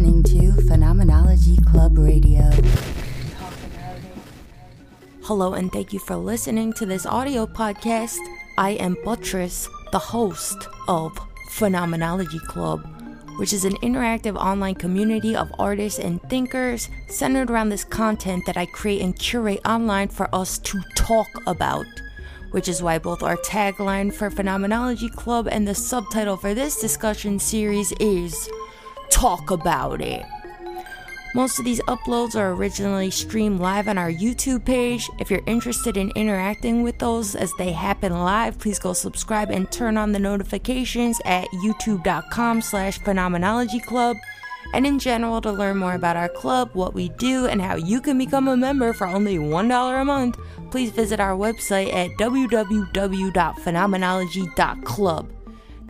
listening to Phenomenology Club Radio. Hello, and thank you for listening to this audio podcast. I am Buttress, the host of Phenomenology Club, which is an interactive online community of artists and thinkers centered around this content that I create and curate online for us to talk about which is why both our tagline for Phenomenology Club and the subtitle for this discussion series is Talk About It. Most of these uploads are originally streamed live on our YouTube page. If you're interested in interacting with those as they happen live, please go subscribe and turn on the notifications at youtube.com slash phenomenology club. And in general, to learn more about our club, what we do, and how you can become a member for only $1 a month, please visit our website at www.phenomenology.club.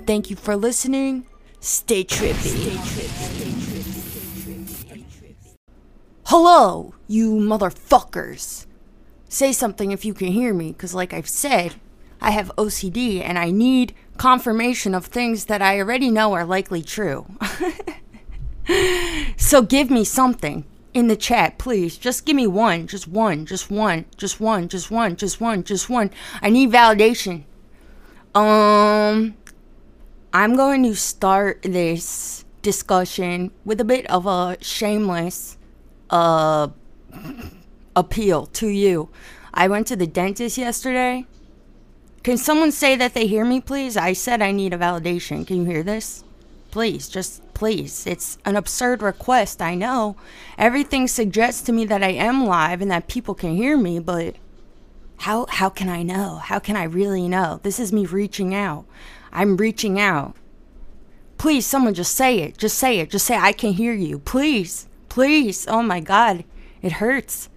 Thank you for listening. Stay trippy. Hello, you motherfuckers. Say something if you can hear me, because, like I've said, I have OCD and I need confirmation of things that I already know are likely true. so give me something in the chat, please. Just give me one, just one, just one, just one, just one, just one, just one. I need validation. Um, I'm going to start this discussion with a bit of a shameless uh appeal to you. I went to the dentist yesterday. Can someone say that they hear me, please? I said I need a validation. Can you hear this? Please, just please. It's an absurd request, I know. Everything suggests to me that I am live and that people can hear me, but how how can I know? How can I really know? This is me reaching out. I'm reaching out. Please, someone just say it. Just say it. Just say I can hear you. Please. Please. Oh my god. It hurts.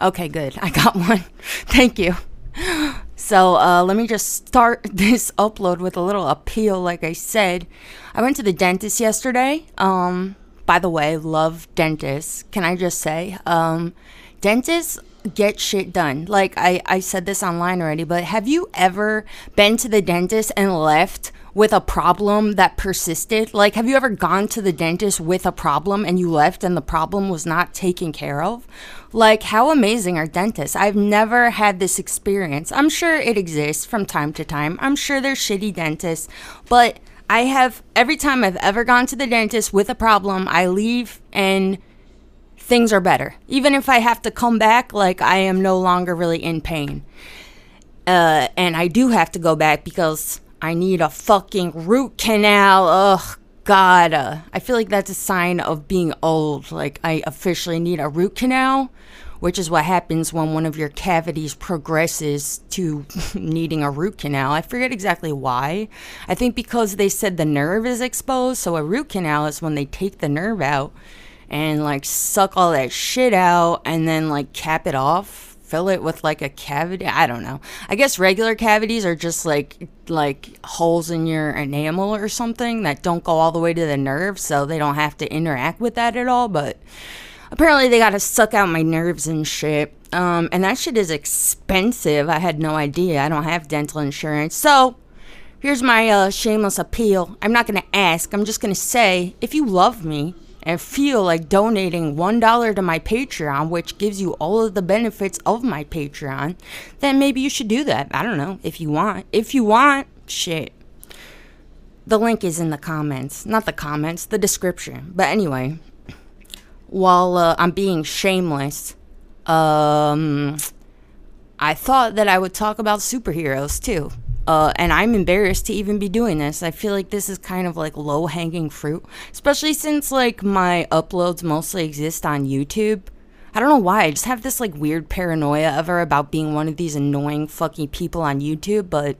Okay, good. I got one. Thank you. So uh, let me just start this upload with a little appeal. Like I said, I went to the dentist yesterday. Um, by the way, love dentists. Can I just say, um, dentists get shit done. Like I, I said this online already, but have you ever been to the dentist and left with a problem that persisted? Like, have you ever gone to the dentist with a problem and you left and the problem was not taken care of? Like, how amazing are dentists? I've never had this experience. I'm sure it exists from time to time. I'm sure there's shitty dentists, but I have, every time I've ever gone to the dentist with a problem, I leave and things are better. Even if I have to come back, like, I am no longer really in pain. Uh, and I do have to go back because I need a fucking root canal. Ugh, God. Uh, I feel like that's a sign of being old. Like, I officially need a root canal, which is what happens when one of your cavities progresses to needing a root canal. I forget exactly why. I think because they said the nerve is exposed. So, a root canal is when they take the nerve out and, like, suck all that shit out and then, like, cap it off fill it with like a cavity. I don't know. I guess regular cavities are just like like holes in your enamel or something that don't go all the way to the nerve, so they don't have to interact with that at all. But apparently, they got to suck out my nerves and shit. Um, and that shit is expensive. I had no idea. I don't have dental insurance, so. Here's my uh, shameless appeal. I'm not to ask. I'm just to say if you love me, and feel like donating $1 to my Patreon, which gives you all of the benefits of my Patreon, then maybe you should do that. I don't know if you want. If you want, shit. The link is in the comments. Not the comments, the description. But anyway, while uh, I'm being shameless, um, I thought that I would talk about superheroes too. Uh, and I'm embarrassed to even be doing this. I feel like this is kind of like low hanging fruit, especially since like my uploads mostly exist on YouTube. I don't know why. I just have this like weird paranoia ever about being one of these annoying fucking people on YouTube, but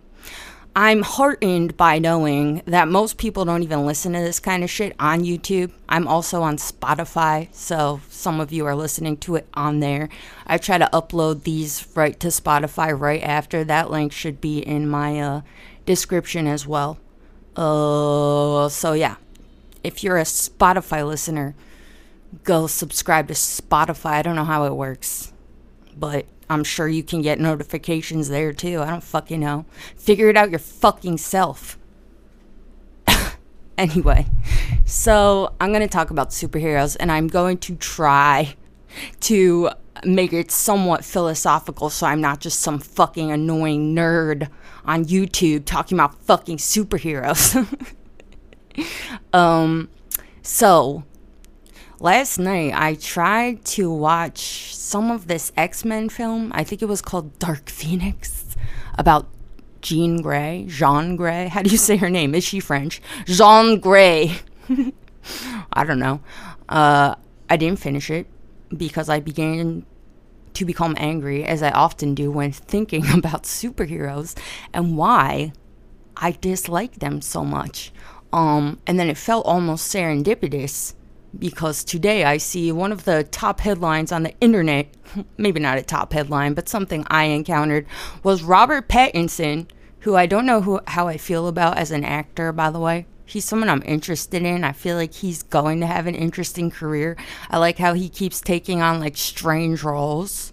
I'm heartened by knowing that most people don't even listen to this kind of shit on YouTube. I'm also on Spotify, so some of you are listening to it on there. I try to upload these right to Spotify right after. That link should be in my uh, description as well. Uh, so yeah, if you're a Spotify listener, go subscribe to Spotify. I don't know how it works, but I'm sure you can get notifications there too. I don't fucking know. Figure it out your fucking self. anyway, So, I'm going to talk about superheroes and I'm going to try to make it somewhat philosophical so I'm not just some fucking annoying nerd on YouTube talking about fucking superheroes. um so last night I tried to watch some of this X-Men film. I think it was called Dark Phoenix about Jean Grey, Jean Grey. How do you say her name? Is she French? Jean Grey. I don't know. Uh, I didn't finish it because I began to become angry, as I often do when thinking about superheroes and why I dislike them so much. Um, and then it felt almost serendipitous because today I see one of the top headlines on the internet, maybe not a top headline, but something I encountered was Robert Pattinson, who I don't know who how I feel about as an actor, by the way. He's someone I'm interested in. I feel like he's going to have an interesting career. I like how he keeps taking on like strange roles.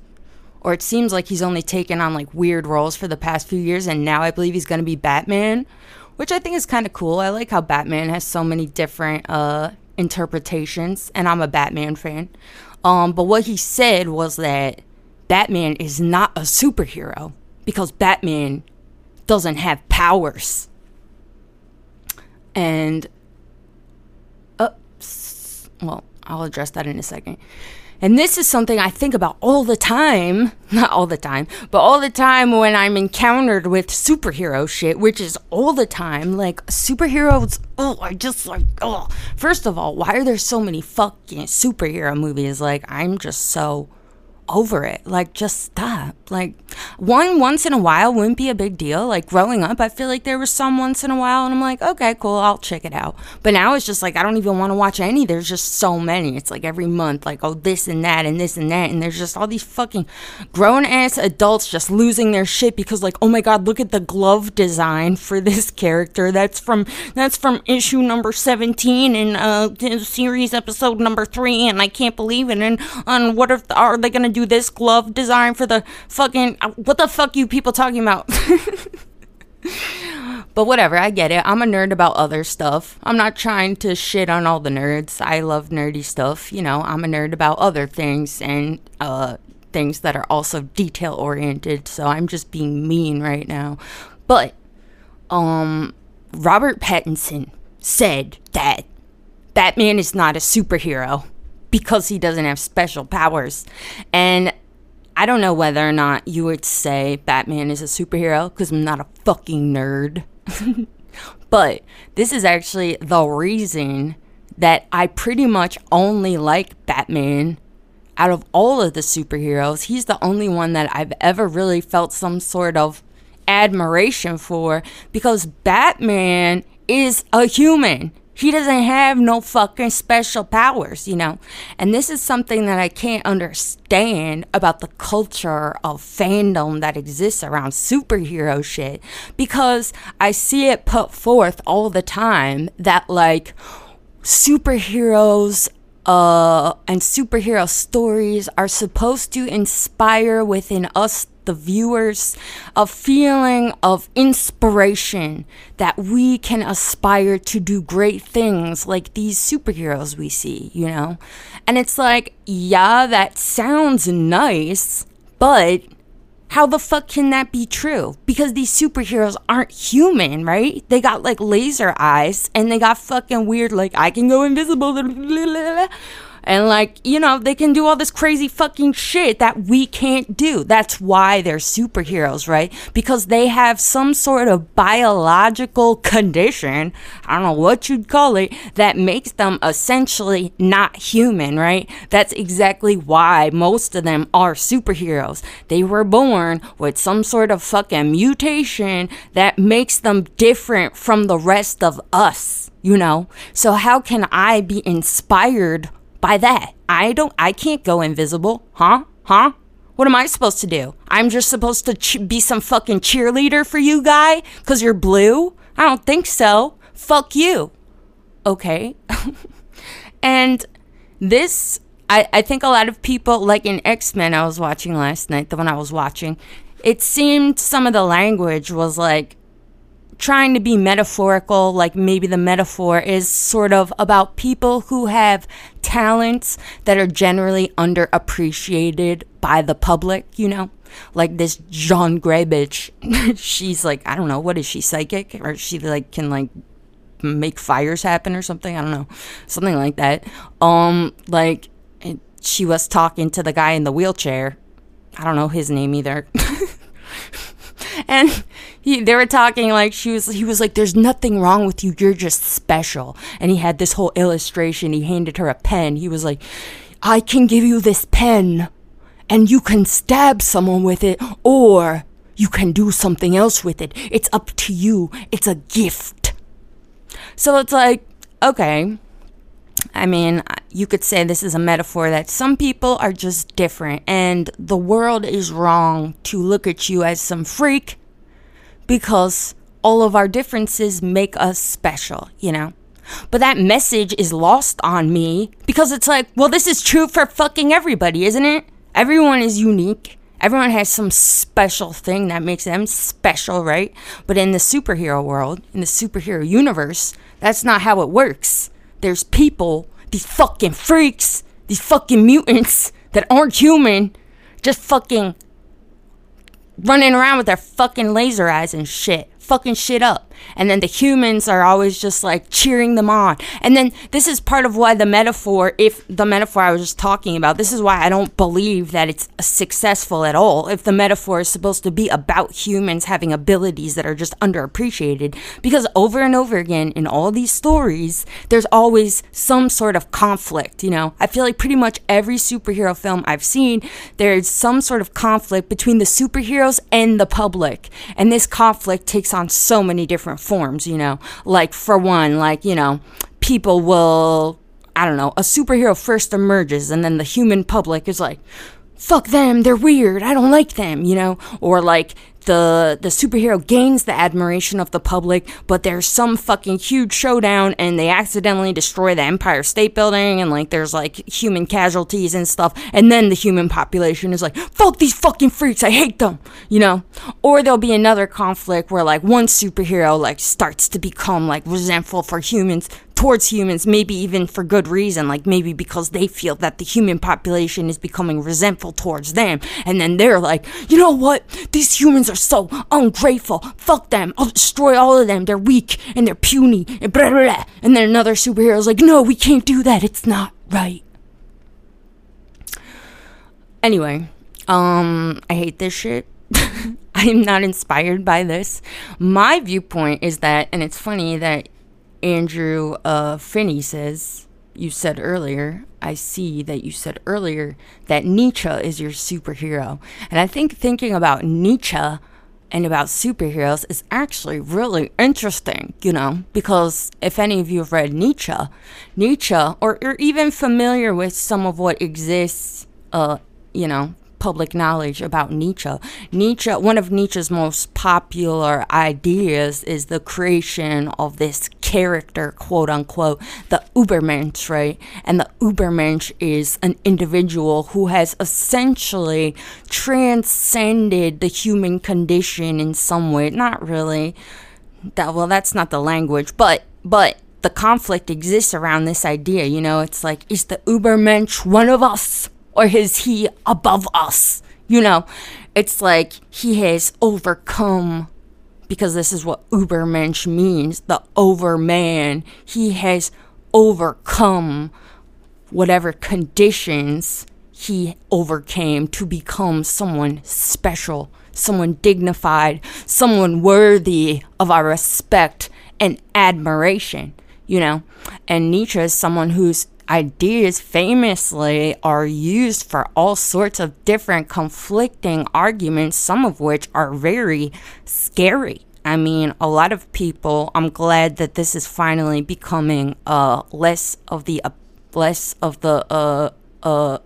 Or it seems like he's only taken on like weird roles for the past few years and now I believe he's going to be Batman, which I think is kind of cool. I like how Batman has so many different uh interpretations and I'm a Batman fan. Um but what he said was that Batman is not a superhero because Batman doesn't have powers and uh, well, I'll address that in a second. And this is something I think about all the time. Not all the time, but all the time when I'm encountered with superhero shit, which is all the time. Like, superheroes, oh, I just like, oh. First of all, why are there so many fucking superhero movies? Like, I'm just so over it. Like, just stop. Like, one once in a while wouldn't be a big deal. Like, growing up, I feel like there was some once in a while, and I'm like, okay, cool, I'll check it out. But now it's just like, I don't even want to watch any. There's just so many. It's like every month, like, oh, this and that, and this and that. And there's just all these fucking grown ass adults just losing their shit because, like, oh my God, look at the glove design for this character. That's from, that's from issue number 17 in uh, series episode number three, and I can't believe it. And, and what if, are they going to do this glove design for the fucking uh, what the fuck you people talking about? but whatever, I get it. I'm a nerd about other stuff. I'm not trying to shit on all the nerds. I love nerdy stuff. You know, I'm a nerd about other things and uh things that are also detail oriented. So I'm just being mean right now. But um Robert Pattinson said that Batman is not a superhero because he doesn't have special powers. And I don't know whether or not you would say Batman is a superhero because I'm not a fucking nerd. but this is actually the reason that I pretty much only like Batman out of all of the superheroes. He's the only one that I've ever really felt some sort of admiration for because Batman is a human. He doesn't have no fucking special powers, you know? And this is something that I can't understand about the culture of fandom that exists around superhero shit because I see it put forth all the time that, like, superheroes uh, and superhero stories are supposed to inspire within us the viewers a feeling of inspiration that we can aspire to do great things like these superheroes we see, you know? And it's like, yeah, that sounds nice, but how the fuck can that be true? Because these superheroes aren't human, right? They got like laser eyes and they got fucking weird, like, I can go invisible. And like, you know, they can do all this crazy fucking shit that we can't do. That's why they're superheroes, right? Because they have some sort of biological condition, I don't know what you'd call it, that makes them essentially not human, right? That's exactly why most of them are superheroes. They were born with some sort of fucking mutation that makes them different from the rest of us you know? So how can I be inspired by that. I don't, I can't go invisible. Huh? Huh? What am I supposed to do? I'm just supposed to ch- be some fucking cheerleader for you, guy? Because you're blue? I don't think so. Fuck you. Okay. and this, I, I think a lot of people, like in X Men, I was watching last night, the one I was watching, it seemed some of the language was like trying to be metaphorical, like maybe the metaphor is sort of about people who have talents that are generally underappreciated by the public, you know? Like this Jean Grey bitch. She's like, I don't know, what is she, psychic? Or she like can like make fires happen or something? I don't know. Something like that. Um, like she was talking to the guy in the wheelchair. I don't know his name either. and he, they were talking like she was he was like there's nothing wrong with you. You're just special. And he had this whole illustration. He handed her a pen. He was like i can give you this pen and you can stab someone with it or you can do something else with it. It's up to you. It's a gift. So it's like okay. I mean, you could say this is a metaphor that some people are just different, and the world is wrong to look at you as some freak because all of our differences make us special, you know? But that message is lost on me because it's like, well, this is true for fucking everybody, isn't it? Everyone is unique. Everyone has some special thing that makes them special, right? But in the superhero world, in the superhero universe, that's not how it works there's people, these fucking freaks, these fucking mutants that aren't human, just fucking running around with their fucking laser eyes and shit, fucking shit up and then the humans are always just like cheering them on. And then this is part of why the metaphor, if the metaphor I was just talking about, this is why I don't believe that it's successful at all. If the metaphor is supposed to be about humans having abilities that are just underappreciated, because over and over again in all these stories, there's always some sort of conflict. You know, I feel like pretty much every superhero film I've seen, there's some sort of conflict between the superheroes and the public, and this conflict takes on so many different different forms, you know. Like, for one, like, you know, people will, I don't know, a superhero first emerges and then the human public is like, fuck them, they're weird, I don't like them, you know? Or like, the the superhero gains the admiration of the public, but there's some fucking huge showdown and they accidentally destroy the Empire State Building and like there's like human casualties and stuff, and then the human population is like, fuck these fucking freaks, I hate them, you know? Or there'll be another conflict where like one superhero like starts to become like resentful for humans towards humans, maybe even for good reason, like maybe because they feel that the human population is becoming resentful towards them. And then they're like, you know what? These humans are so ungrateful. Fuck them. I'll destroy all of them. They're weak and they're puny and blah, blah, blah. And then another superhero's like, no, we can't do that. It's not right. Anyway, um, I hate this shit. I am not inspired by this. My viewpoint is that, and it's funny that Andrew uh, Finney says, You said earlier, I see that you said earlier that Nietzsche is your superhero. And I think thinking about Nietzsche and about superheroes is actually really interesting, you know, because if any of you have read Nietzsche, Nietzsche, or you're even familiar with some of what exists, uh, you know, public knowledge about Nietzsche. Nietzsche, one of Nietzsche's most popular ideas is the creation of this character, quote unquote, the Ubermensch, right? And the Ubermensch is an individual who has essentially transcended the human condition in some way. Not really. That well, that's not the language, but but the conflict exists around this idea. You know, it's like, is the Ubermensch one of us? or is he above us? You know, it's like he has overcome because this is what Ubermensch means the overman. He has overcome whatever conditions he overcame to become someone special, someone dignified, someone worthy of our respect and admiration, you know? And Nietzsche is someone who's ideas famously are used for all sorts of different conflicting arguments, some of which are very scary. I mean, a lot of people, I'm glad that this is finally becoming uh, less of the uh, less of the uh, uh,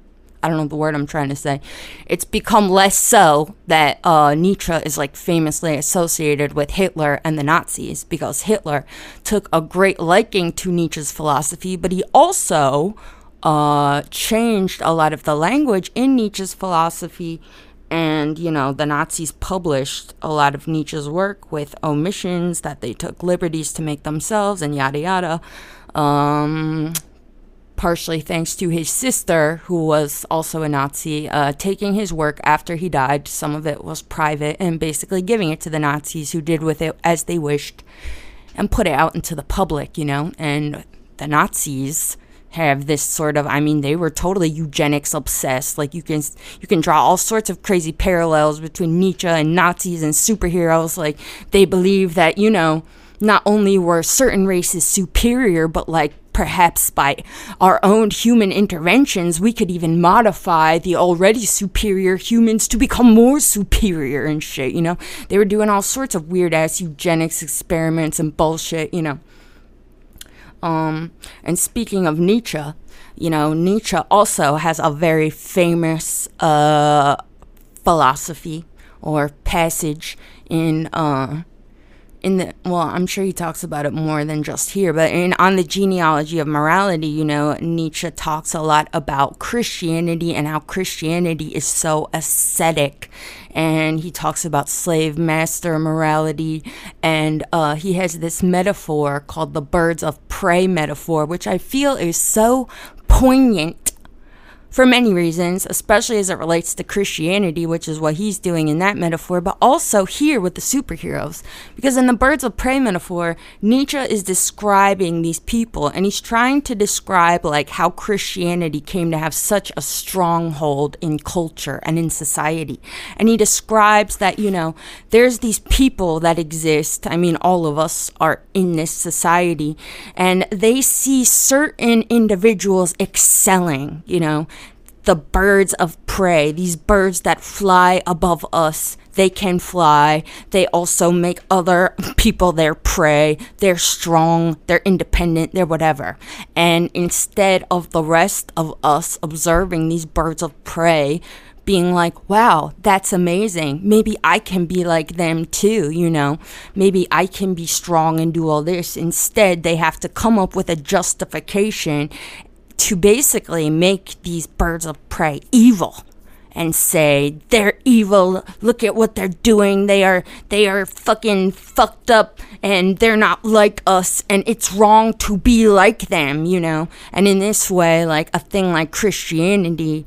I don't know the word I'm trying to say. It's become less so that uh, Nietzsche is like famously associated with Hitler and the Nazis because Hitler took a great liking to Nietzsche's philosophy, but he also uh, changed a lot of the language in Nietzsche's philosophy and, you know, the Nazis published a lot of Nietzsche's work with omissions that they took liberties to make themselves and yada yada. Um, partially thanks to his sister, who was also a Nazi, uh, taking his work after he died. Some of it was private and basically giving it to the Nazis, who did with it as they wished and put it out into the public, you know. And the Nazis have this sort of I mean they were totally eugenics obsessed like you can you can draw all sorts of crazy parallels between Nietzsche and Nazis and superheroes like they believe that you know not only were certain races superior but like perhaps by our own human interventions we could even modify the already superior humans to become more superior and shit you know? They were doing all sorts of weird ass eugenics experiments and bullshit you know? Um, and speaking of Nietzsche, you know, Nietzsche also has a very famous uh, philosophy or passage in uh, in the well i'm sure he talks about it more than just here but in on the genealogy of morality you know nietzsche talks a lot about christianity and how christianity is so ascetic. And he talks about slave master morality. And uh, he has this metaphor called the birds of prey metaphor which i feel is so poignant for many reasons, especially as it relates to Christianity, which is what he's doing in that metaphor, but also here with the superheroes. Because in the birds of prey metaphor, Nietzsche is describing these people and he's trying to describe like how Christianity came to have such a stronghold in culture and in society. And he describes that, you know, there's these people that exist. I mean, all of us are in this society and they see certain individuals excelling, you know, the birds of prey, these birds that fly above us. They can fly. They also make other people their prey. They're strong. They're independent. They're whatever. And instead of the rest of us observing these birds of prey, being like, wow, that's amazing. Maybe I can be like them too, you know. Maybe I can be strong and do all this. Instead, they have to come up with a justification to basically make these birds of prey evil and say they're evil. Look at what they're doing. They are they are fucking fucked up and they're not like us and it's wrong to be like them you know? And in this way like a thing like christianity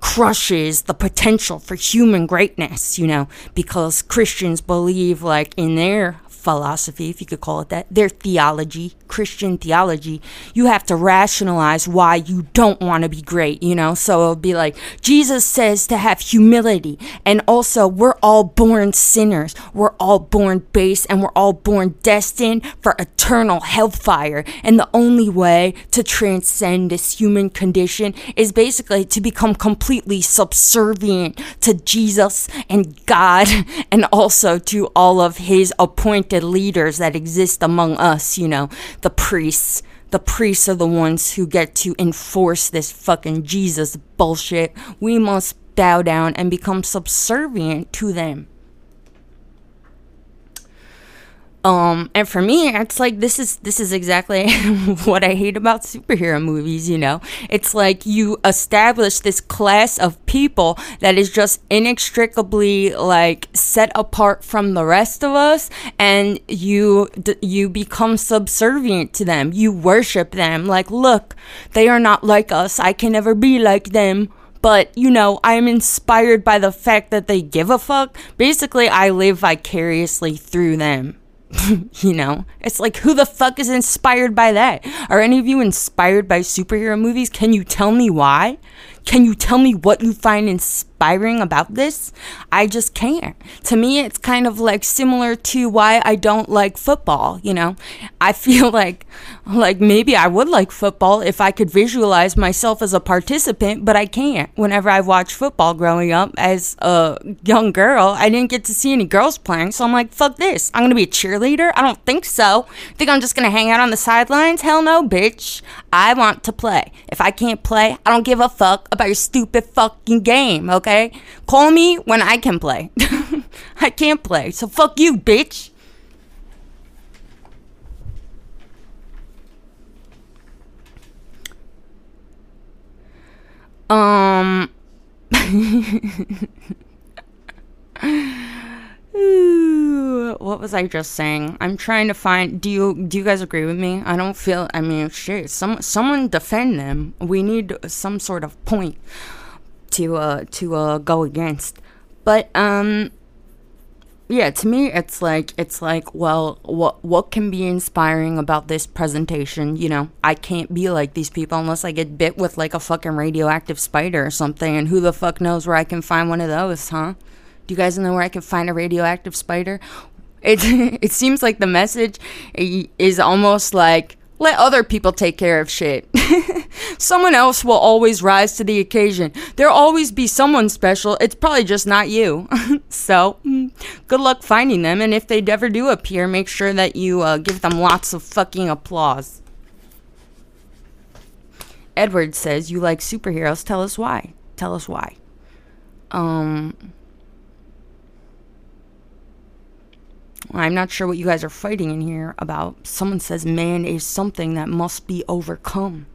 crushes the potential for human greatness you know? Because christians believe like in their philosophy, if you could call it that, their theology, Christian theology, you have to rationalize why you don't want to be great, you know? So it'll be like, Jesus says to have humility. And also, we're all born sinners. We're all born base and we're all born destined for eternal hellfire. And the only way to transcend this human condition is basically to become completely subservient to Jesus and God and also to all of his appointed leaders that exist among us, you know, the priests. The priests are the ones who get to enforce this fucking Jesus bullshit. We must bow down and become subservient to them. Um, and for me, it's like this is this is exactly what I hate about superhero movies. You know, it's like you establish this class of people that is just inextricably like set apart from the rest of us, and you you become subservient to them. You worship them. Like, look, they are not like us. I can never be like them but you know, I'm inspired by the fact that they give a fuck. Basically, I live vicariously through them. you know, it's like who the fuck is inspired by that? Are any of you inspired by superhero movies? Can you tell me why? Can you tell me what you find inspiring about this? I just can't. To me, it's kind of like similar to why I don't like football, you know? I feel like like maybe I would like football if I could visualize myself as a participant, but I can't. Whenever I watched football growing up as a young girl, I didn't get to see any girls playing, so I'm like, fuck this. I'm gonna be a cheerleader? I don't think so. Think I'm just gonna hang out on the sidelines? Hell no, bitch. I want to play. If I can't play, I don't give a fuck about your stupid fucking game, okay? okay? Call me when I can play. I can't play, so fuck you, bitch. Um. What was I just saying? I'm trying to find. Do you do you guys agree with me? I don't feel. I mean, shit. Some someone defend them. We need some sort of point to uh to uh go against. But um, yeah. To me, it's like it's like well, what what can be inspiring about this presentation? You know, I can't be like these people unless I get bit with like a fucking radioactive spider or something. And who the fuck knows where I can find one of those, huh? Do you guys know where I can find a radioactive spider? It it seems like the message is almost like let other people take care of shit. someone else will always rise to the occasion. There'll always be someone special. It's probably just not you. so, mm, good luck finding them. And if they ever do appear, make sure that you uh, give them lots of fucking applause. Edward says, You like superheroes. Tell us why. Tell us why. Um. I'm not sure what you guys are fighting in here about. Someone says man is something that must be overcome.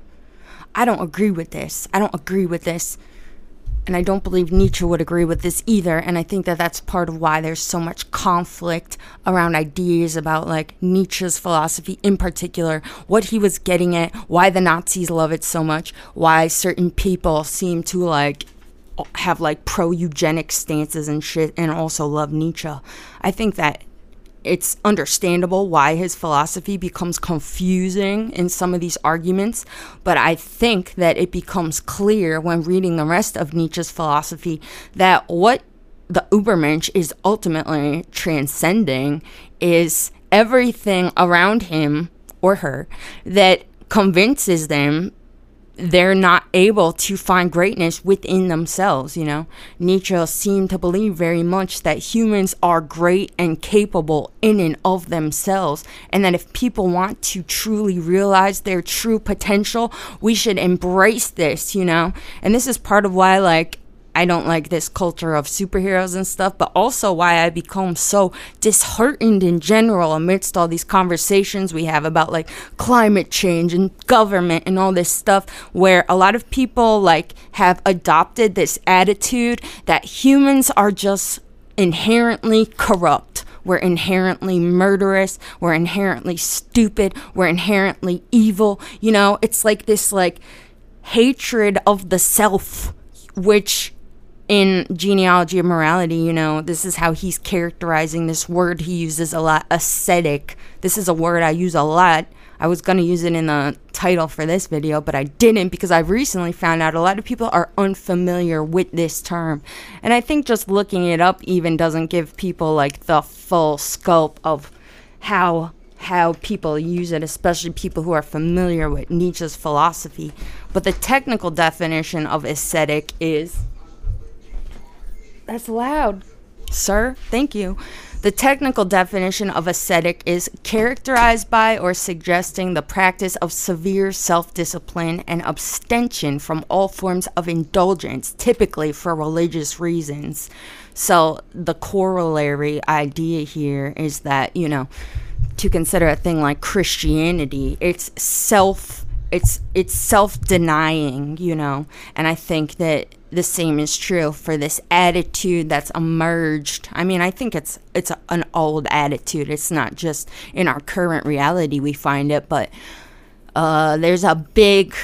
I don't agree with this. I don't agree with this. And I don't believe Nietzsche would agree with this either. And I think that that's part of why there's so much conflict around ideas about like Nietzsche's philosophy in particular, what he was getting at, why the Nazis love it so much, why certain people seem to like have like pro eugenic stances and shit and also love Nietzsche. I think that it's understandable why his philosophy becomes confusing in some of these arguments, but I think that it becomes clear when reading the rest of Nietzsche's philosophy that what the Ubermensch is ultimately transcending is everything around him or her that convinces them they're not able to find greatness within themselves, you know. Nietzsche seemed to believe very much that humans are great and capable in and of themselves, and that if people want to truly realize their true potential, we should embrace this, you know. And this is part of why, like, I don't like this culture of superheroes and stuff, but also why I become so disheartened in general amidst all these conversations we have about like climate change and government and all this stuff, where a lot of people like have adopted this attitude that humans are just inherently corrupt. We're inherently murderous. We're inherently stupid. We're inherently evil. You know, it's like this like hatred of the self, which in genealogy of morality, you know, this is how he's characterizing this word he uses a lot ascetic. This is a word I use a lot. I was going to use it in the title for this video, but I didn't because I've recently found out a lot of people are unfamiliar with this term. And I think just looking it up even doesn't give people like the full scope of how how people use it, especially people who are familiar with Nietzsche's philosophy. But the technical definition of ascetic is that's loud. Sir, thank you. The technical definition of ascetic is characterized by or suggesting the practice of severe self discipline and abstention from all forms of indulgence, typically for religious reasons. So, the corollary idea here is that, you know, to consider a thing like Christianity, it's self it's it's self-denying, you know. And I think that the same is true for this attitude that's emerged. I mean, I think it's it's an old attitude. It's not just in our current reality we find it, but uh, there's a big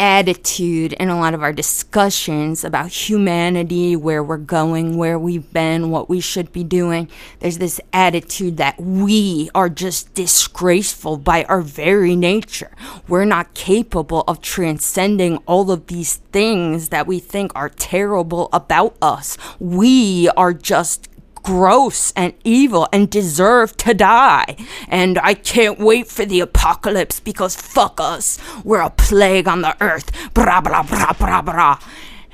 attitude in a lot of our discussions about humanity, where we're going, where we've been, what we should be doing. There's this attitude that we are just disgraceful by our very nature. We're not capable of transcending all of these things that we think are terrible about us. We are just gross and evil and deserve to die. And I can't wait for the apocalypse because fuck us. We're a plague on the earth. Bra bra bra bra bra.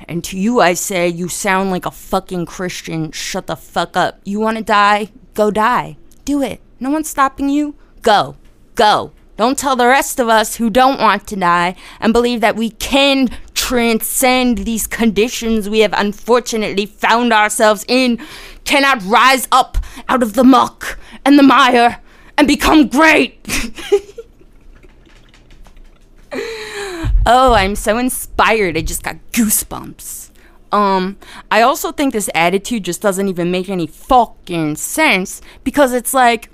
And to you, I say, you sound like a fucking Christian. Shut the fuck up. You want to die? Go die. Do it. No one's stopping you. Go. Go. Don't tell the rest of us who don't want to die and believe that we can transcend these conditions we have unfortunately found ourselves in cannot rise up out of the muck and the mire and become great. oh, I'm so inspired. I just got goosebumps. Um, I also think this attitude just doesn't even make any fucking sense because it's like,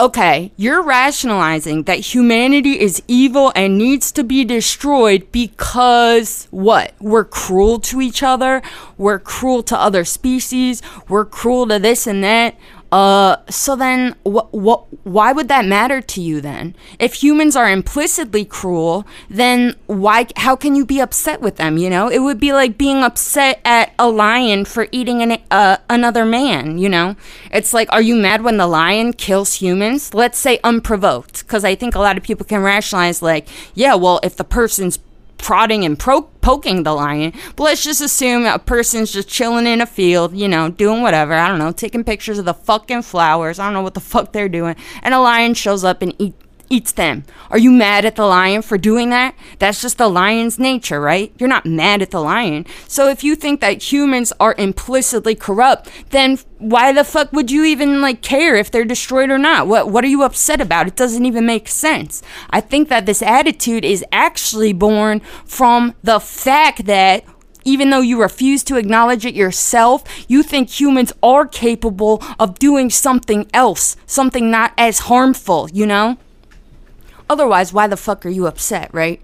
okay, you're rationalizing that humanity is evil and needs to be destroyed because what? We're cruel to each other, we're cruel to other species, we're cruel to this and that. Uh, so then, what, what, why would that matter to you then? If humans are implicitly cruel, then why, how can you be upset with them? You know, it would be like being upset at a lion for eating an, uh, another man, you know? It's like, are you mad when the lion kills humans? Let's say unprovoked, because I think a lot of people can rationalize, like, yeah, well, if the person's prodding and pro- poking the lion. But let's just assume a person's just chilling in a field, you know, doing whatever. I don't know, taking pictures of the fucking flowers. I don't know what the fuck they're doing. And a lion shows up and eat, eats them. Are you mad at the lion for doing that? That's just the lion's nature, right? You're not mad at the lion. So if you think that humans are implicitly corrupt, then why the fuck would you even like care if they're destroyed or not? What what are you upset about? It doesn't even make sense. I think that this attitude is actually born from the fact that even though you refuse to acknowledge it yourself, you think humans are capable of doing something else, something not as harmful, you know? Otherwise, why the fuck are you upset, right?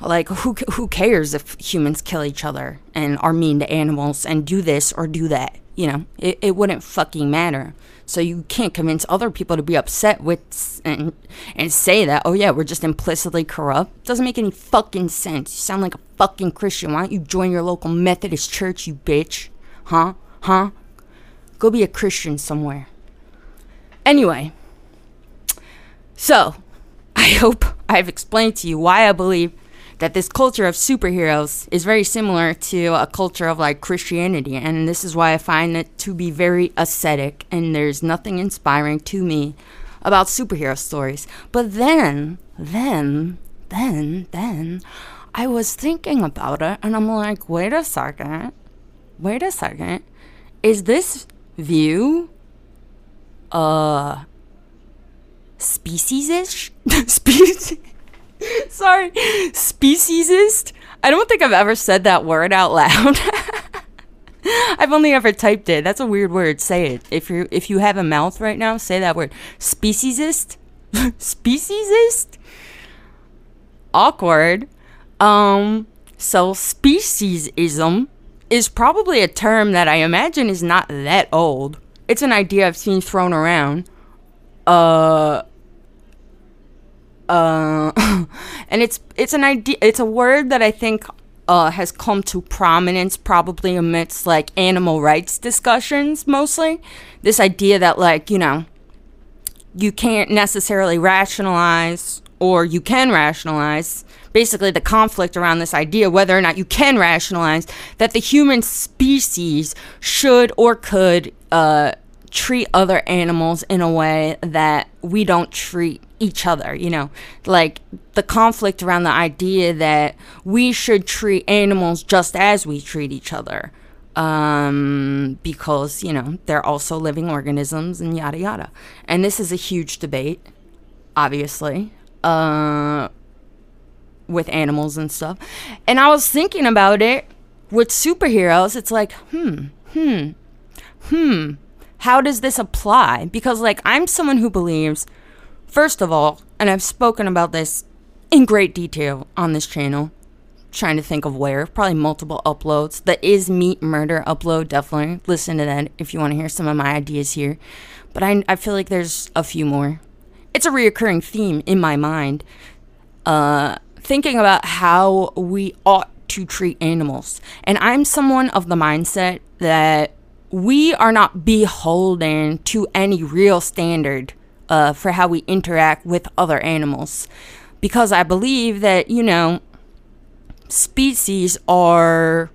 Like, who, who cares if humans kill each other and are mean to animals and do this or do that? You know, it, it wouldn't fucking matter. So you can't convince other people to be upset with and, and say that, oh yeah, we're just implicitly corrupt. Doesn't make any fucking sense. You sound like a fucking Christian. Why don't you join your local Methodist church, you bitch? Huh? Huh? Go be a Christian somewhere. Anyway, so I hope I've explained to you why I believe that this culture of superheroes is very similar to a culture of like Christianity. And this is why I find it to be very ascetic and there's nothing inspiring to me about superhero stories. But then, then, then, then, I was thinking about it and I'm like, wait a second, wait a second. Is this view, uh, speciesish? Species? Sorry, speciesist? I don't think I've ever said that word out loud. I've only ever typed it. That's a weird word. Say it. If you if you have a mouth right now, say that word. Speciesist? speciesist? Awkward. Um so speciesism is probably a term that I imagine is not that old. It's an idea I've seen thrown around. Uh uh, and it's it's an idea. It's a word that I think uh, has come to prominence probably amidst like animal rights discussions mostly. This idea that like you know you can't necessarily rationalize or you can rationalize basically the conflict around this idea whether or not you can rationalize that the human species should or could uh, treat other animals in a way that we don't treat each other, you know, like the conflict around the idea that we should treat animals just as we treat each other. Um, because, you know, they're also living organisms and yada yada. And this is a huge debate, obviously, uh, with animals and stuff. And I was thinking about it with superheroes. It's like, hmm, hmm, hmm, how does this apply? Because, like, I'm someone who believes First of all, and I've spoken about this in great detail on this channel, trying to think of where, probably multiple uploads. The Is Meat Murder upload, definitely listen to that if you want to hear some of my ideas here. But I, I feel like there's a few more. It's a reoccurring theme in my mind. Uh, thinking about how we ought to treat animals. And I'm someone of the mindset that we are not beholden to any real standard uh, for how we interact with other animals. Because I believe that, you know, species are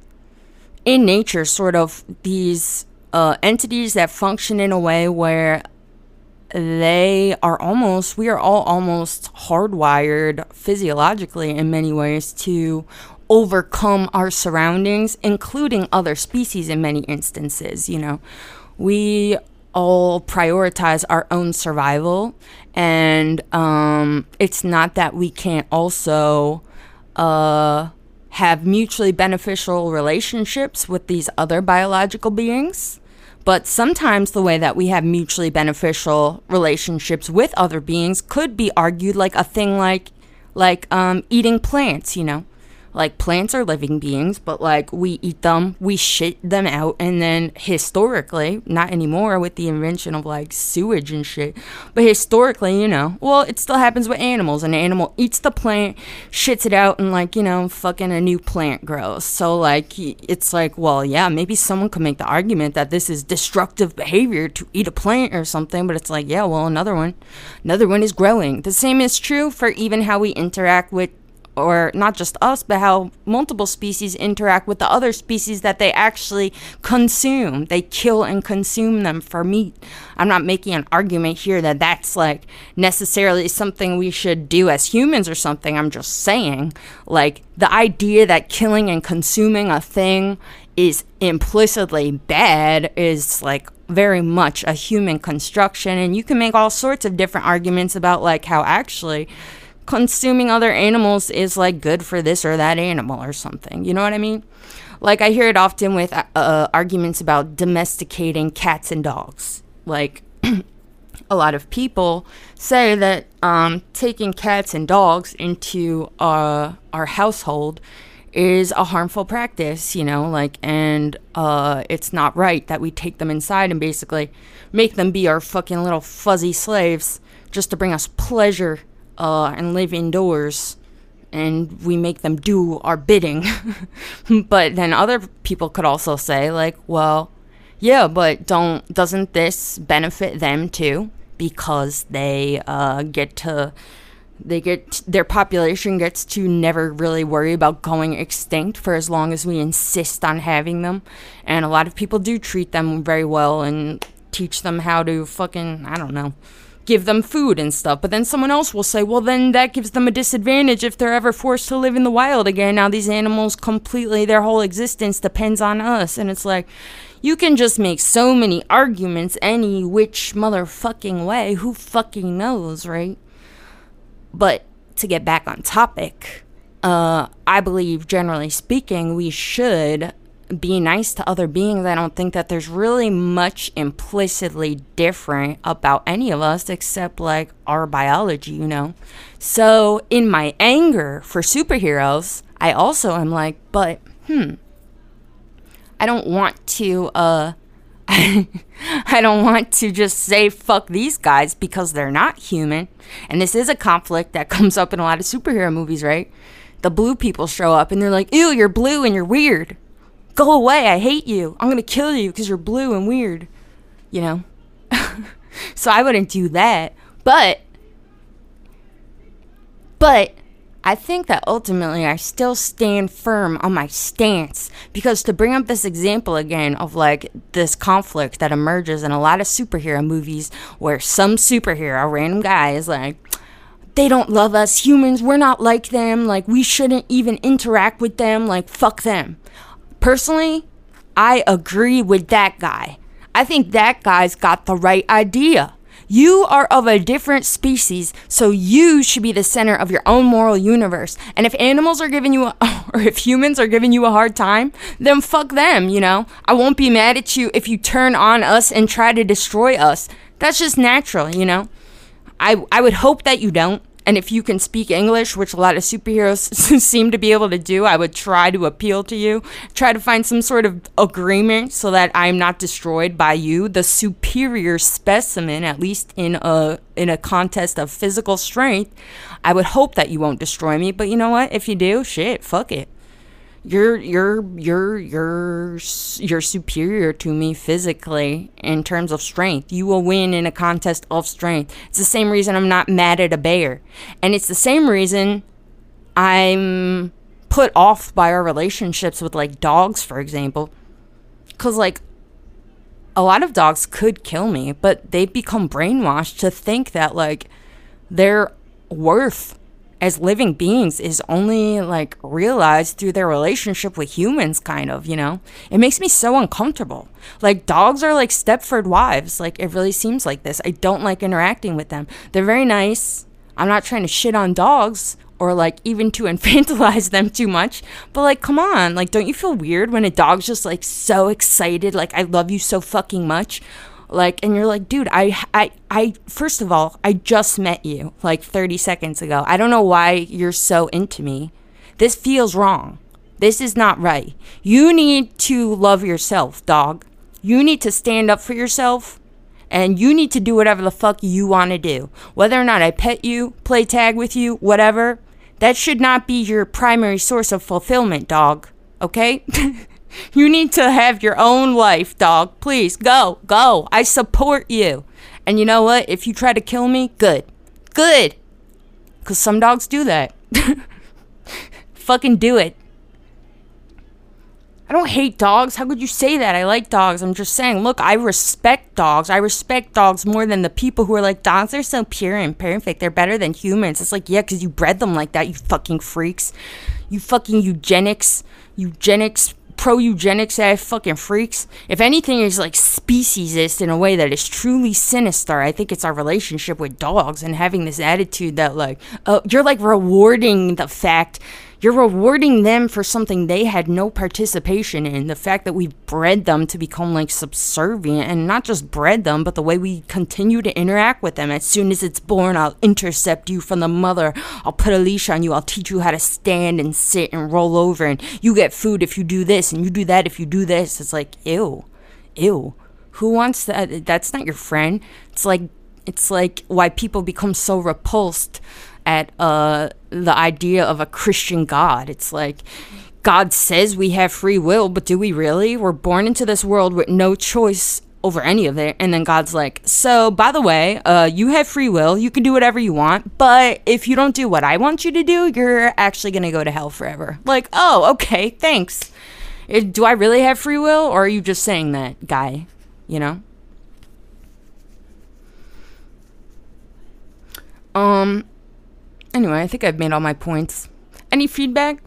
in nature sort of these uh, entities that function in a way where they are almost, we are all almost hardwired physiologically in many ways to overcome our surroundings, including other species in many instances. You know, we all prioritize our own survival and um, it's not that we can't also uh, have mutually beneficial relationships with these other biological beings. But sometimes the way that we have mutually beneficial relationships with other beings could be argued like a thing like like um, eating plants, you know like plants are living beings, but like we eat them, we shit them out, and then historically, not anymore with the invention of like sewage and shit, but historically, you know, well, it still happens with animals. An animal eats the plant, shits it out, and like, you know, fucking a new plant grows. So like, it's like, well, yeah, maybe someone could make the argument that this is destructive behavior to eat a plant or something, but it's like, yeah, well, another one, another one is growing. The same is true for even how we interact with or not just us, but how multiple species interact with the other species that they actually consume. They kill and consume them for meat. I'm not making an argument here that that's like necessarily something we should do as humans or something. I'm just saying, like, the idea that killing and consuming a thing is implicitly bad is like very much a human construction and you can make all sorts of different arguments about like how actually consuming other animals is like good for this or that animal or something. You know what I mean? Like I hear it often with uh, uh arguments about domesticating cats and dogs. Like a lot of people say that um, taking cats and dogs into uh, our household is a harmful practice, you know, like, and uh, it's not right that we take them inside and basically make them be our fucking little fuzzy slaves just to bring us pleasure uh, and live indoors and we make them do our bidding. but then other people could also say like, well, yeah, but don't doesn't this benefit them too? Because they uh, get to they get their population gets to never really worry about going extinct for as long as we insist on having them. And a lot of people do treat them very well and teach them how to fucking I don't know give them food and stuff. But then someone else will say, well, then that gives them a disadvantage if they're ever forced to live in the wild again. Now, these animals completely, their whole existence depends on us. And it's like, you can just make so many arguments any which motherfucking way. Who fucking knows, right? But to get back on topic, uh, I believe, generally speaking, we should be nice to other beings, I don't think that there's really much implicitly different about any of us except like our biology, you know? So in my anger for superheroes, I also am like, but hmm, I don't want to, uh, I don't want to just say fuck these guys because they're not human. And this is a conflict that comes up in a lot of superhero movies, right? The blue people show up and they're like, ew, you're blue and you're weird. Go away. I hate you. I'm going to kill you because you're blue and weird. You know? so I wouldn't do that. But, but I think that ultimately I still stand firm on my stance because to bring up this example again of like this conflict that emerges in a lot of superhero movies where some superhero, random guy, is like, they don't love us humans, we're not like them, like we shouldn't even interact with them, like fuck them. Personally, I agree with that guy. I think that guy's got the right idea. You are of a different species, so you should be the center of your own moral universe. And if animals are giving you, a, or if humans are giving you a hard time, then fuck them, you know? I won't be mad at you if you turn on us and try to destroy us. That's just natural, you know? I, I would hope that you don't. And if you can speak English, which a lot of superheroes seem to be able to do, I would try to appeal to you, try to find some sort of agreement so that I'm not destroyed by you, the superior specimen, at least in a in a contest of physical strength. I would hope that you won't destroy me, but you know what? If you do, shit, fuck it you're you're you're you're you're superior to me physically in terms of strength. You will win in a contest of strength. It's the same reason I'm not mad at a bear. And it's the same reason I'm put off by our relationships with like dogs, for example. Cuz like a lot of dogs could kill me, but they've become brainwashed to think that like their worth as living beings is only like realized through their relationship with humans kind of you know? It makes me so uncomfortable. Like dogs are like stepford wives. Like it really seems like this. I don't like interacting with them. They're very nice. I'm not trying to shit on dogs or like even to infantilize them too much. But like, come on, like, don't you feel weird when a dog's just like so excited, like, I love you so fucking much? Like, and you're like, dude, I, I, I, first of all, I just met you like 30 seconds ago. I don't know why you're so into me. This feels wrong. This is not right. You need to love yourself, dog. You need to stand up for yourself and you need to do whatever the fuck you want to do. Whether or not I pet you, play tag with you, whatever, that should not be your primary source of fulfillment, dog. Okay? you need to have your own life, dog. Please, go, go. I support you. And you know what? If you try to kill me, good. Good. Because some dogs do that. Fucking do it. I don't hate dogs. How could you say that? I like dogs. I'm just saying, look, I respect dogs. I respect dogs more than the people who are like, dogs are so pure and perfect. They're better than humans. It's like, yeah, because you bred them like that, you fucking freaks. You fucking eugenics, eugenics, pro eugenics ass fucking freaks. If anything is like speciesist in a way that is truly sinister, I think it's our relationship with dogs and having this attitude that, like, uh, you're like rewarding the fact you're rewarding them for something they had no participation in. The fact that we've bred them to become like subservient and not just bred them, but the way we continue to interact with them. As soon as it's born, I'll intercept you from the mother. I'll put a leash on you. I'll teach you how to stand and sit and roll over. And you get food if you do this, and you do that if you do this. It's like, ew, ew. Who wants that? That's not your friend. It's like, it's like why people become so repulsed at uh, the idea of a Christian God. It's like God says we have free will, but do we really? We're born into this world with no choice over any of it. And then God's like, so by the way, uh, you have free will. You can do whatever you want. But if you don't do what I want you to do, you're actually going to go to hell forever. Like, oh, okay, thanks. Do I really have free will? Or are you just saying that, guy? You know? Um, Anyway, I think I've made all my points. Any feedback?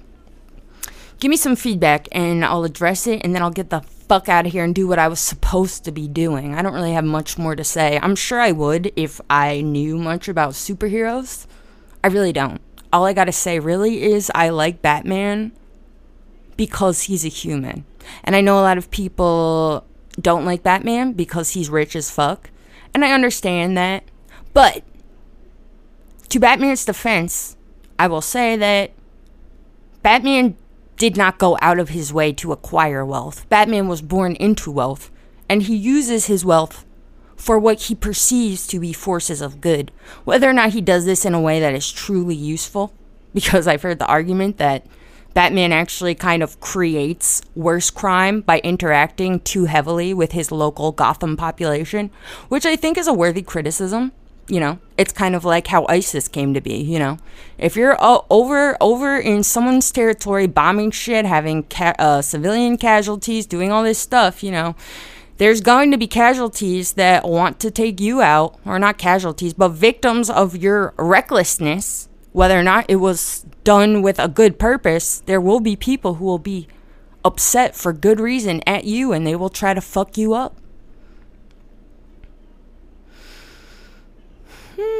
Give me some feedback and I'll address it and then I'll get the fuck out of here and do what I was supposed to be doing. I don't really have much more to say. I'm sure I would if I knew much about superheroes. I really don't. All I gotta say really is I like Batman because he's a human. And I know a lot of people don't like Batman because he's rich as fuck. And I understand that. But to Batman's defense, I will say that Batman did not go out of his way to acquire wealth. Batman was born into wealth, and he uses his wealth for what he perceives to be forces of good. Whether or not he does this in a way that is truly useful, because I've heard the argument that Batman actually kind of creates worse crime by interacting too heavily with his local Gotham population, which I think is a worthy criticism you know it's kind of like how isis came to be you know? If you're uh, over over in someone's territory bombing shit having ca- uh, civilian casualties doing all this stuff you know there's going to be casualties that want to take you out or not casualties but victims of your recklessness whether or not it was done with a good purpose there will be people who will be upset for good reason at you and they will try to fuck you up Hmm.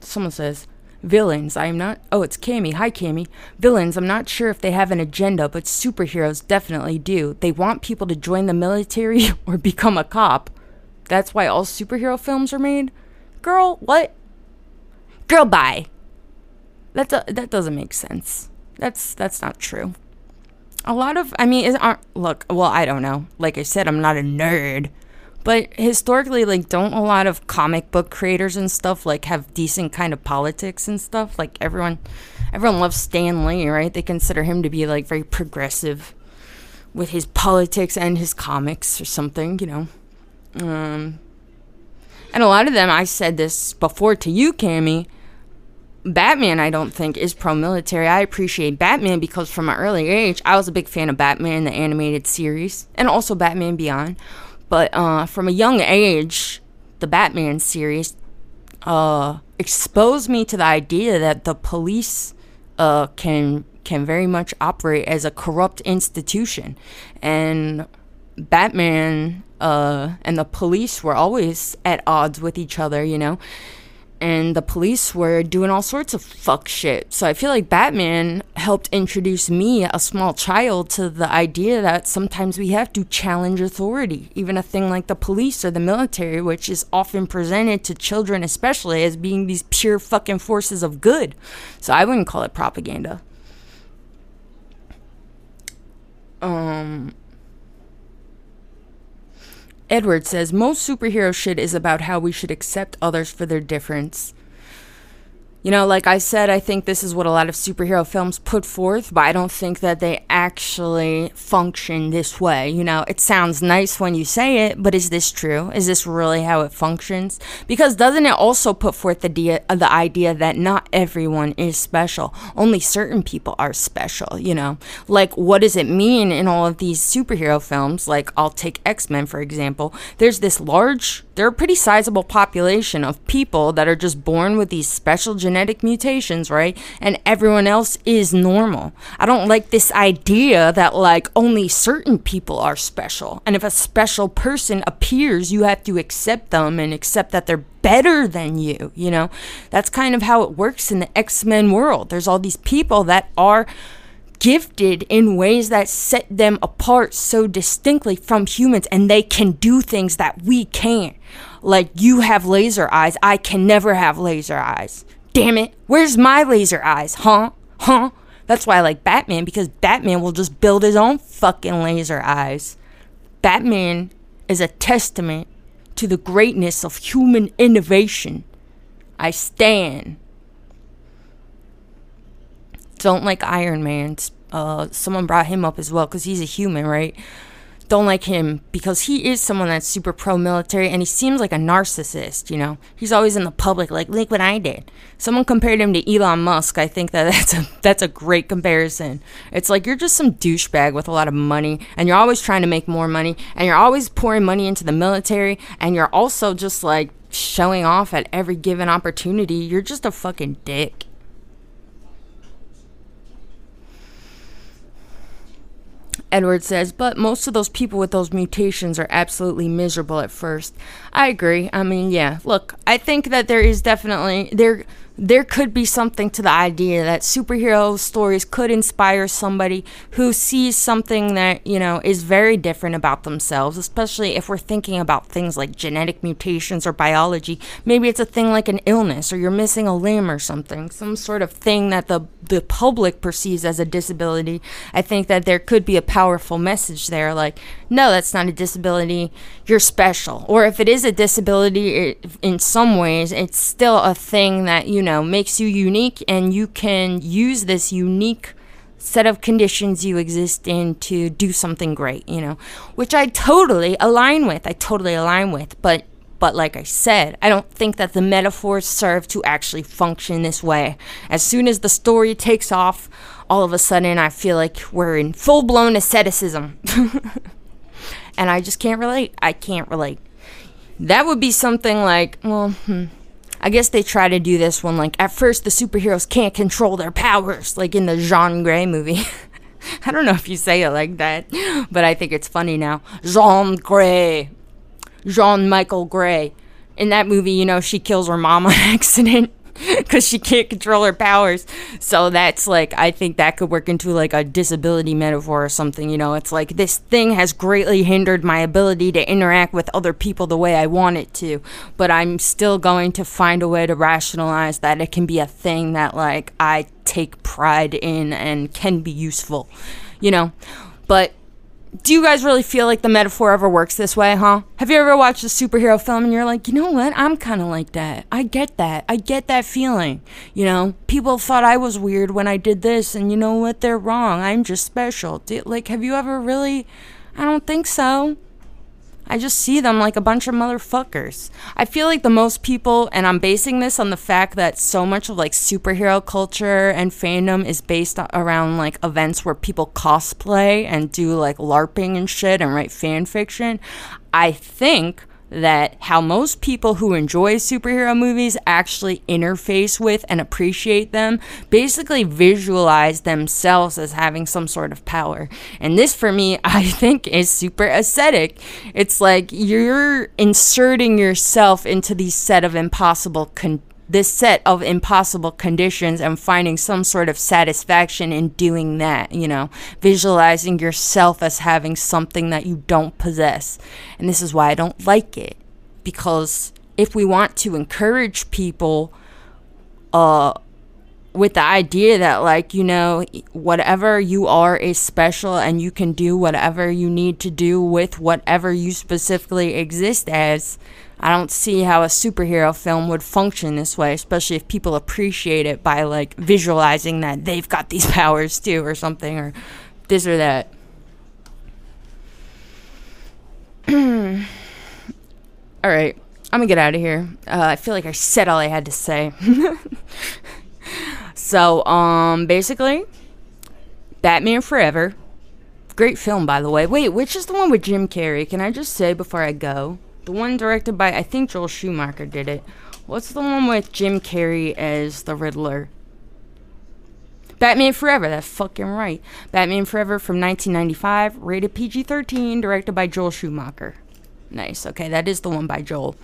someone says, Villains, I am not. Oh, it's Cami. Hi, Cami. Villains, I'm not sure if they have an agenda, but superheroes definitely do. They want people to join the military or become a cop. That's why all superhero films are made? Girl, what? Girl, bye. That, do- that doesn't make sense. That's that's not true a lot of i mean is aren't look well i don't know. Like i said i'm not a nerd. But historically like don't a lot of comic book creators and stuff like have decent kind of politics and stuff? Like everyone everyone loves stan lee right? They consider him to be like very progressive with his politics and his comics or something you know? Um and a lot of them i said this before to you cami Batman, I don't think, is pro military. I appreciate Batman because from an early age, I was a big fan of Batman, the animated series, and also Batman Beyond. But uh, from a young age, the Batman series uh, exposed me to the idea that the police uh, can can very much operate as a corrupt institution, and Batman uh, and the police were always at odds with each other, you know? And the police were doing all sorts of fuck shit. So I feel like Batman helped introduce me, a small child, to the idea that sometimes we have to challenge authority, even a thing like the police or the military, which is often presented to children, especially, as being these pure fucking forces of good. So I wouldn't call it propaganda. Um, Edward says most superhero shit is about how we should accept others for their difference. You know, like I said, I think this is what a lot of superhero films put forth, but I don't think that they actually function this way. You know, it sounds nice when you say it, but is this true? Is this really how it functions? Because doesn't it also put forth the the idea that not everyone is special? Only certain people are special, you know? Like, what does it mean in all of these superhero films? Like, I'll take X Men, for example. There's this large, they're a pretty sizable population of people that are just born with these special genetic genetic mutations, right? And everyone else is normal. I don't like this idea that like only certain people are special. And if a special person appears, you have to accept them and accept that they're better than you, you know? That's kind of how it works in the X-Men world. There's all these people that are gifted in ways that set them apart so distinctly from humans and they can do things that we can't. Like you have laser eyes, I can never have laser eyes damn it, where's my laser eyes, huh? Huh? That's why I like Batman because Batman will just build his own fucking laser eyes. Batman is a testament to the greatness of human innovation. I stand. Don't like Iron Man. Uh, someone brought him up as well because he's a human, right? Don't like him because he is someone that's super pro military and he seems like a narcissist, you know. He's always in the public like look what I did. Someone compared him to Elon Musk. I think that that's a that's a great comparison. It's like you're just some douchebag with a lot of money and you're always trying to make more money and you're always pouring money into the military and you're also just like showing off at every given opportunity. You're just a fucking dick. Edward says, but most of those people with those mutations are absolutely miserable at first. I agree. I mean, yeah, look, I think that there is definitely there there could be something to the idea that superhero stories could inspire somebody who sees something that, you know, is very different about themselves, especially if we're thinking about things like genetic mutations or biology. Maybe it's a thing like an illness or you're missing a limb or something, some sort of thing that the the public perceives as a disability. I think that there could be a powerful message there like, no, that's not a disability. You're special. Or if it is a disability it, in some ways, it's still a thing that you know, makes you unique and you can use this unique set of conditions you exist in to do something great, you know, which I totally align with. I totally align with, but but like I said, I don't think that the metaphors serve to actually function this way. As soon as the story takes off, all of a sudden I feel like we're in full-blown asceticism. and I just can't relate. I can't relate. That would be something like, well, hmm, I guess they try to do this one like at first the superheroes can't control their powers, like in the Jean Grey movie. I don't know if you say it like that, but I think it's funny now. Jean Grey. Jean Michael Grey. In that movie, you know, she kills her mom on accident because she can't control her powers. So that's like, I think that could work into like a disability metaphor or something. You know, it's like this thing has greatly hindered my ability to interact with other people the way I want it to, but I'm still going to find a way to rationalize that it can be a thing that like I take pride in and can be useful, you know. But do you guys really feel like the metaphor ever works this way, huh? Have you ever watched a superhero film and you're like, you know what? I'm kind of like that. I get that. I get that feeling. You know, people thought I was weird when I did this, and you know what? They're wrong. I'm just special. like, have you ever really? I don't think so. I just see them like a bunch of motherfuckers. I feel like the most people, and I'm basing this on the fact that so much of like superhero culture and fandom is based around like events where people cosplay and do like LARPing and shit and write fan fiction. I think that how most people who enjoy superhero movies actually interface with and appreciate them basically visualize themselves as having some sort of power. And this, for me, I think is super ascetic. It's like you're inserting yourself into these set of impossible conditions this set of impossible conditions and finding some sort of satisfaction in doing that, you know, visualizing yourself as having something that you don't possess. And this is why I don't like it. Because if we want to encourage people uh with the idea that like you know whatever you are is special and you can do whatever you need to do with whatever you specifically exist as I don't see how a superhero film would function this way, especially if people appreciate it by like visualizing that they've got these powers too, or something, or this or that. all right, I'm gonna get out of here. Uh, I feel like I said all I had to say. so, um, basically, Batman Forever. Great film, by the way. Wait, which is the one with Jim Carrey? Can I just say before I go? The one directed by, I think Joel Schumacher did it. What's the one with Jim Carrey as the Riddler? Batman Forever, that's fucking right. Batman Forever from 1995, rated PG 13, directed by Joel Schumacher. Nice. Okay, that is the one by Joel.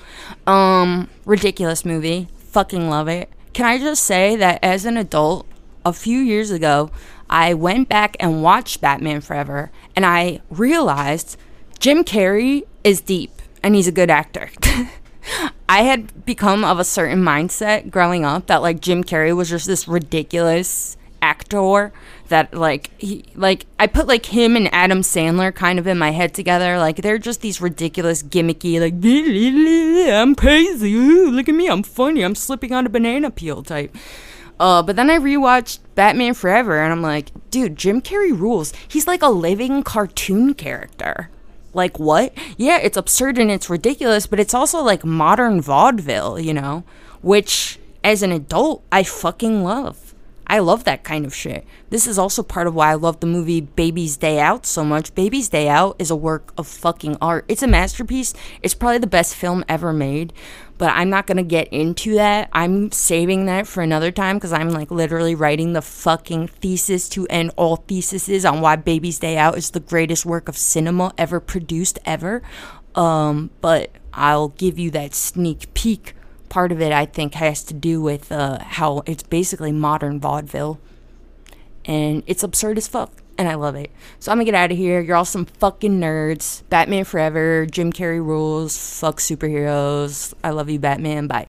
Um, ridiculous movie. Fucking love it. Can I just say that as an adult, a few years ago, I went back and watched Batman Forever and I realized Jim Carrey is deep and he's a good actor. I had become of a certain mindset growing up that like Jim Carrey was just this ridiculous actor that like he like I put like him and Adam Sandler kind of in my head together. Like they're just these ridiculous gimmicky like I'm crazy. Look at me. I'm funny. I'm slipping on a banana peel type. Uh, but then I rewatched Batman Forever and I'm like, dude, Jim Carrey rules. He's like a living cartoon character like what? Yeah, it's absurd and it's ridiculous, but it's also like modern vaudeville, you know, which as an adult I fucking love. I love that kind of shit. This is also part of why I love the movie Baby's Day Out so much. Baby's Day Out is a work of fucking art. It's a masterpiece. It's probably the best film ever made but I'm not gonna get into that. I'm saving that for another time because I'm like literally writing the fucking thesis to end all theses on why Baby's Day Out is the greatest work of cinema ever produced ever. Um, but I'll give you that sneak peek. Part of it, I think, has to do with uh, how it's basically modern vaudeville, and it's absurd as fuck and I love it. So I'm gonna get out of here. You're all some fucking nerds. Batman forever. Jim Carrey rules. Fuck superheroes. I love you, Batman. Bye.